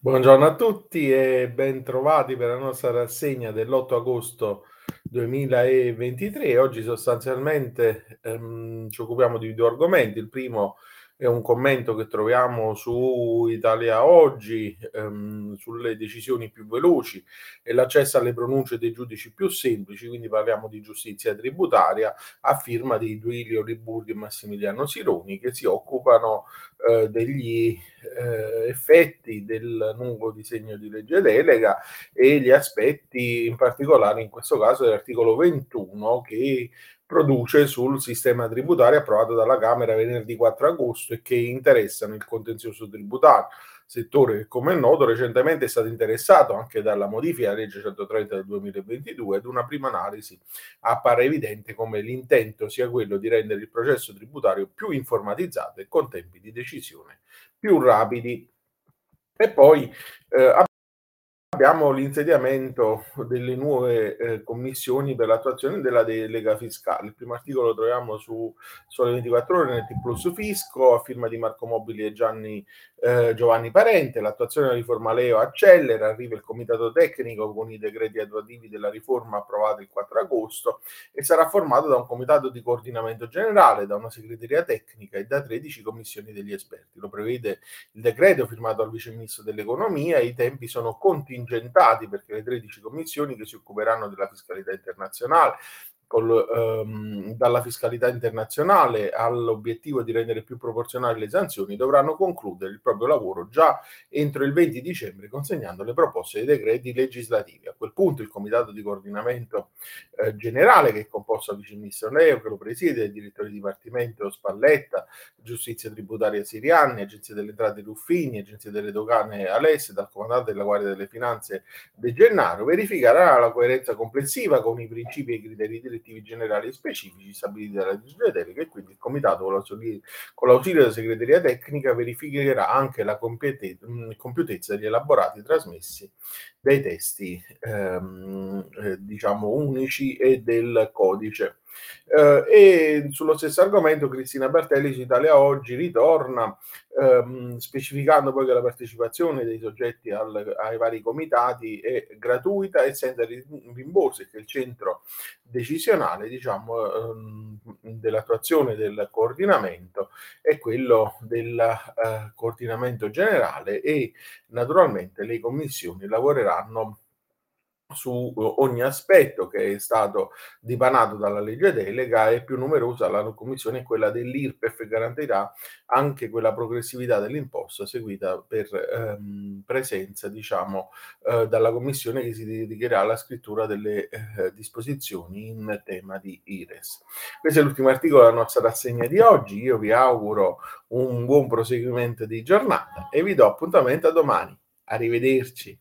Buongiorno a tutti e bentrovati per la nostra rassegna dell'8 agosto 2023. Oggi sostanzialmente ehm, ci occupiamo di due argomenti. Il primo è un commento che troviamo su Italia Oggi ehm, sulle decisioni più veloci e l'accesso alle pronunce dei giudici più semplici, quindi parliamo di giustizia tributaria a firma di Duilio Liburdi e Massimiliano Sironi che si occupano eh, degli eh, effetti del nuovo disegno di legge delega e gli aspetti in particolare in questo caso dell'articolo 21 che produce sul sistema tributario approvato dalla Camera venerdì 4 agosto e che interessano il contenzioso tributario, settore che come è noto recentemente è stato interessato anche dalla modifica della legge 130 del 2022 ed una prima analisi appare evidente come l'intento sia quello di rendere il processo tributario più informatizzato e con tempi di decisione più rapidi. E poi eh, abbiamo l'insediamento delle nuove eh, commissioni per l'attuazione della delega fiscale. Il primo articolo lo troviamo su Sole 24 Ore nel T Plus Fisco, a firma di Marco Mobili e Gianni, eh, Giovanni Parente. L'attuazione della riforma Leo accelera, arriva il comitato tecnico con i decreti attuativi della riforma approvati il 4 agosto e sarà formato da un comitato di coordinamento generale, da una segreteria tecnica e da 13 commissioni degli esperti. Lo prevede il decreto firmato dal Vice Ministro dell'Economia, i tempi sono contingenti contingentati perché le 13 commissioni che si occuperanno della fiscalità internazionale col, ehm, dalla fiscalità internazionale all'obiettivo di rendere più proporzionali le sanzioni, dovranno concludere il proprio lavoro già entro il 20 dicembre, consegnando le proposte dei decreti legislativi. A quel punto il Comitato di Coordinamento eh, Generale, che è composto dal Vice Ministro Leo, che lo presiede, il direttore di Dipartimento Spalletta, Giustizia Tributaria Siriani, Agenzia delle Entrate Ruffini, Agenzia delle Dogane Alessi, dal Comandante della Guardia delle Finanze De Gennaro, verificherà la coerenza complessiva con i principi e i criteri di direttivi generali e specifici stabiliti dalla legge delega e quindi il Comitato con l'ausilio, della segreteria tecnica verificherà anche la compiutezza degli elaborati trasmessi dai testi ehm, eh, diciamo unici e del codice. Eh, e sullo stesso argomento Cristina Bertelli su Italia Oggi ritorna ehm, specificando poi che la partecipazione dei soggetti al, ai vari comitati è gratuita e senza rimborsi e che il centro decisionale diciamo, ehm, dell'attuazione del coordinamento è quello del eh, coordinamento generale e naturalmente le commissioni lavoreranno su ogni aspetto che è stato dipanato dalla legge delega e più numerosa la commissione è quella dell'IRPEF garantirà anche quella progressività dell'imposta seguita per ehm, presenza diciamo eh, dalla commissione che si dedicherà alla scrittura delle eh, disposizioni in tema di IRES. Questo è l'ultimo articolo della nostra rassegna di oggi, io vi auguro un buon proseguimento di giornata e vi do appuntamento a domani. Arrivederci.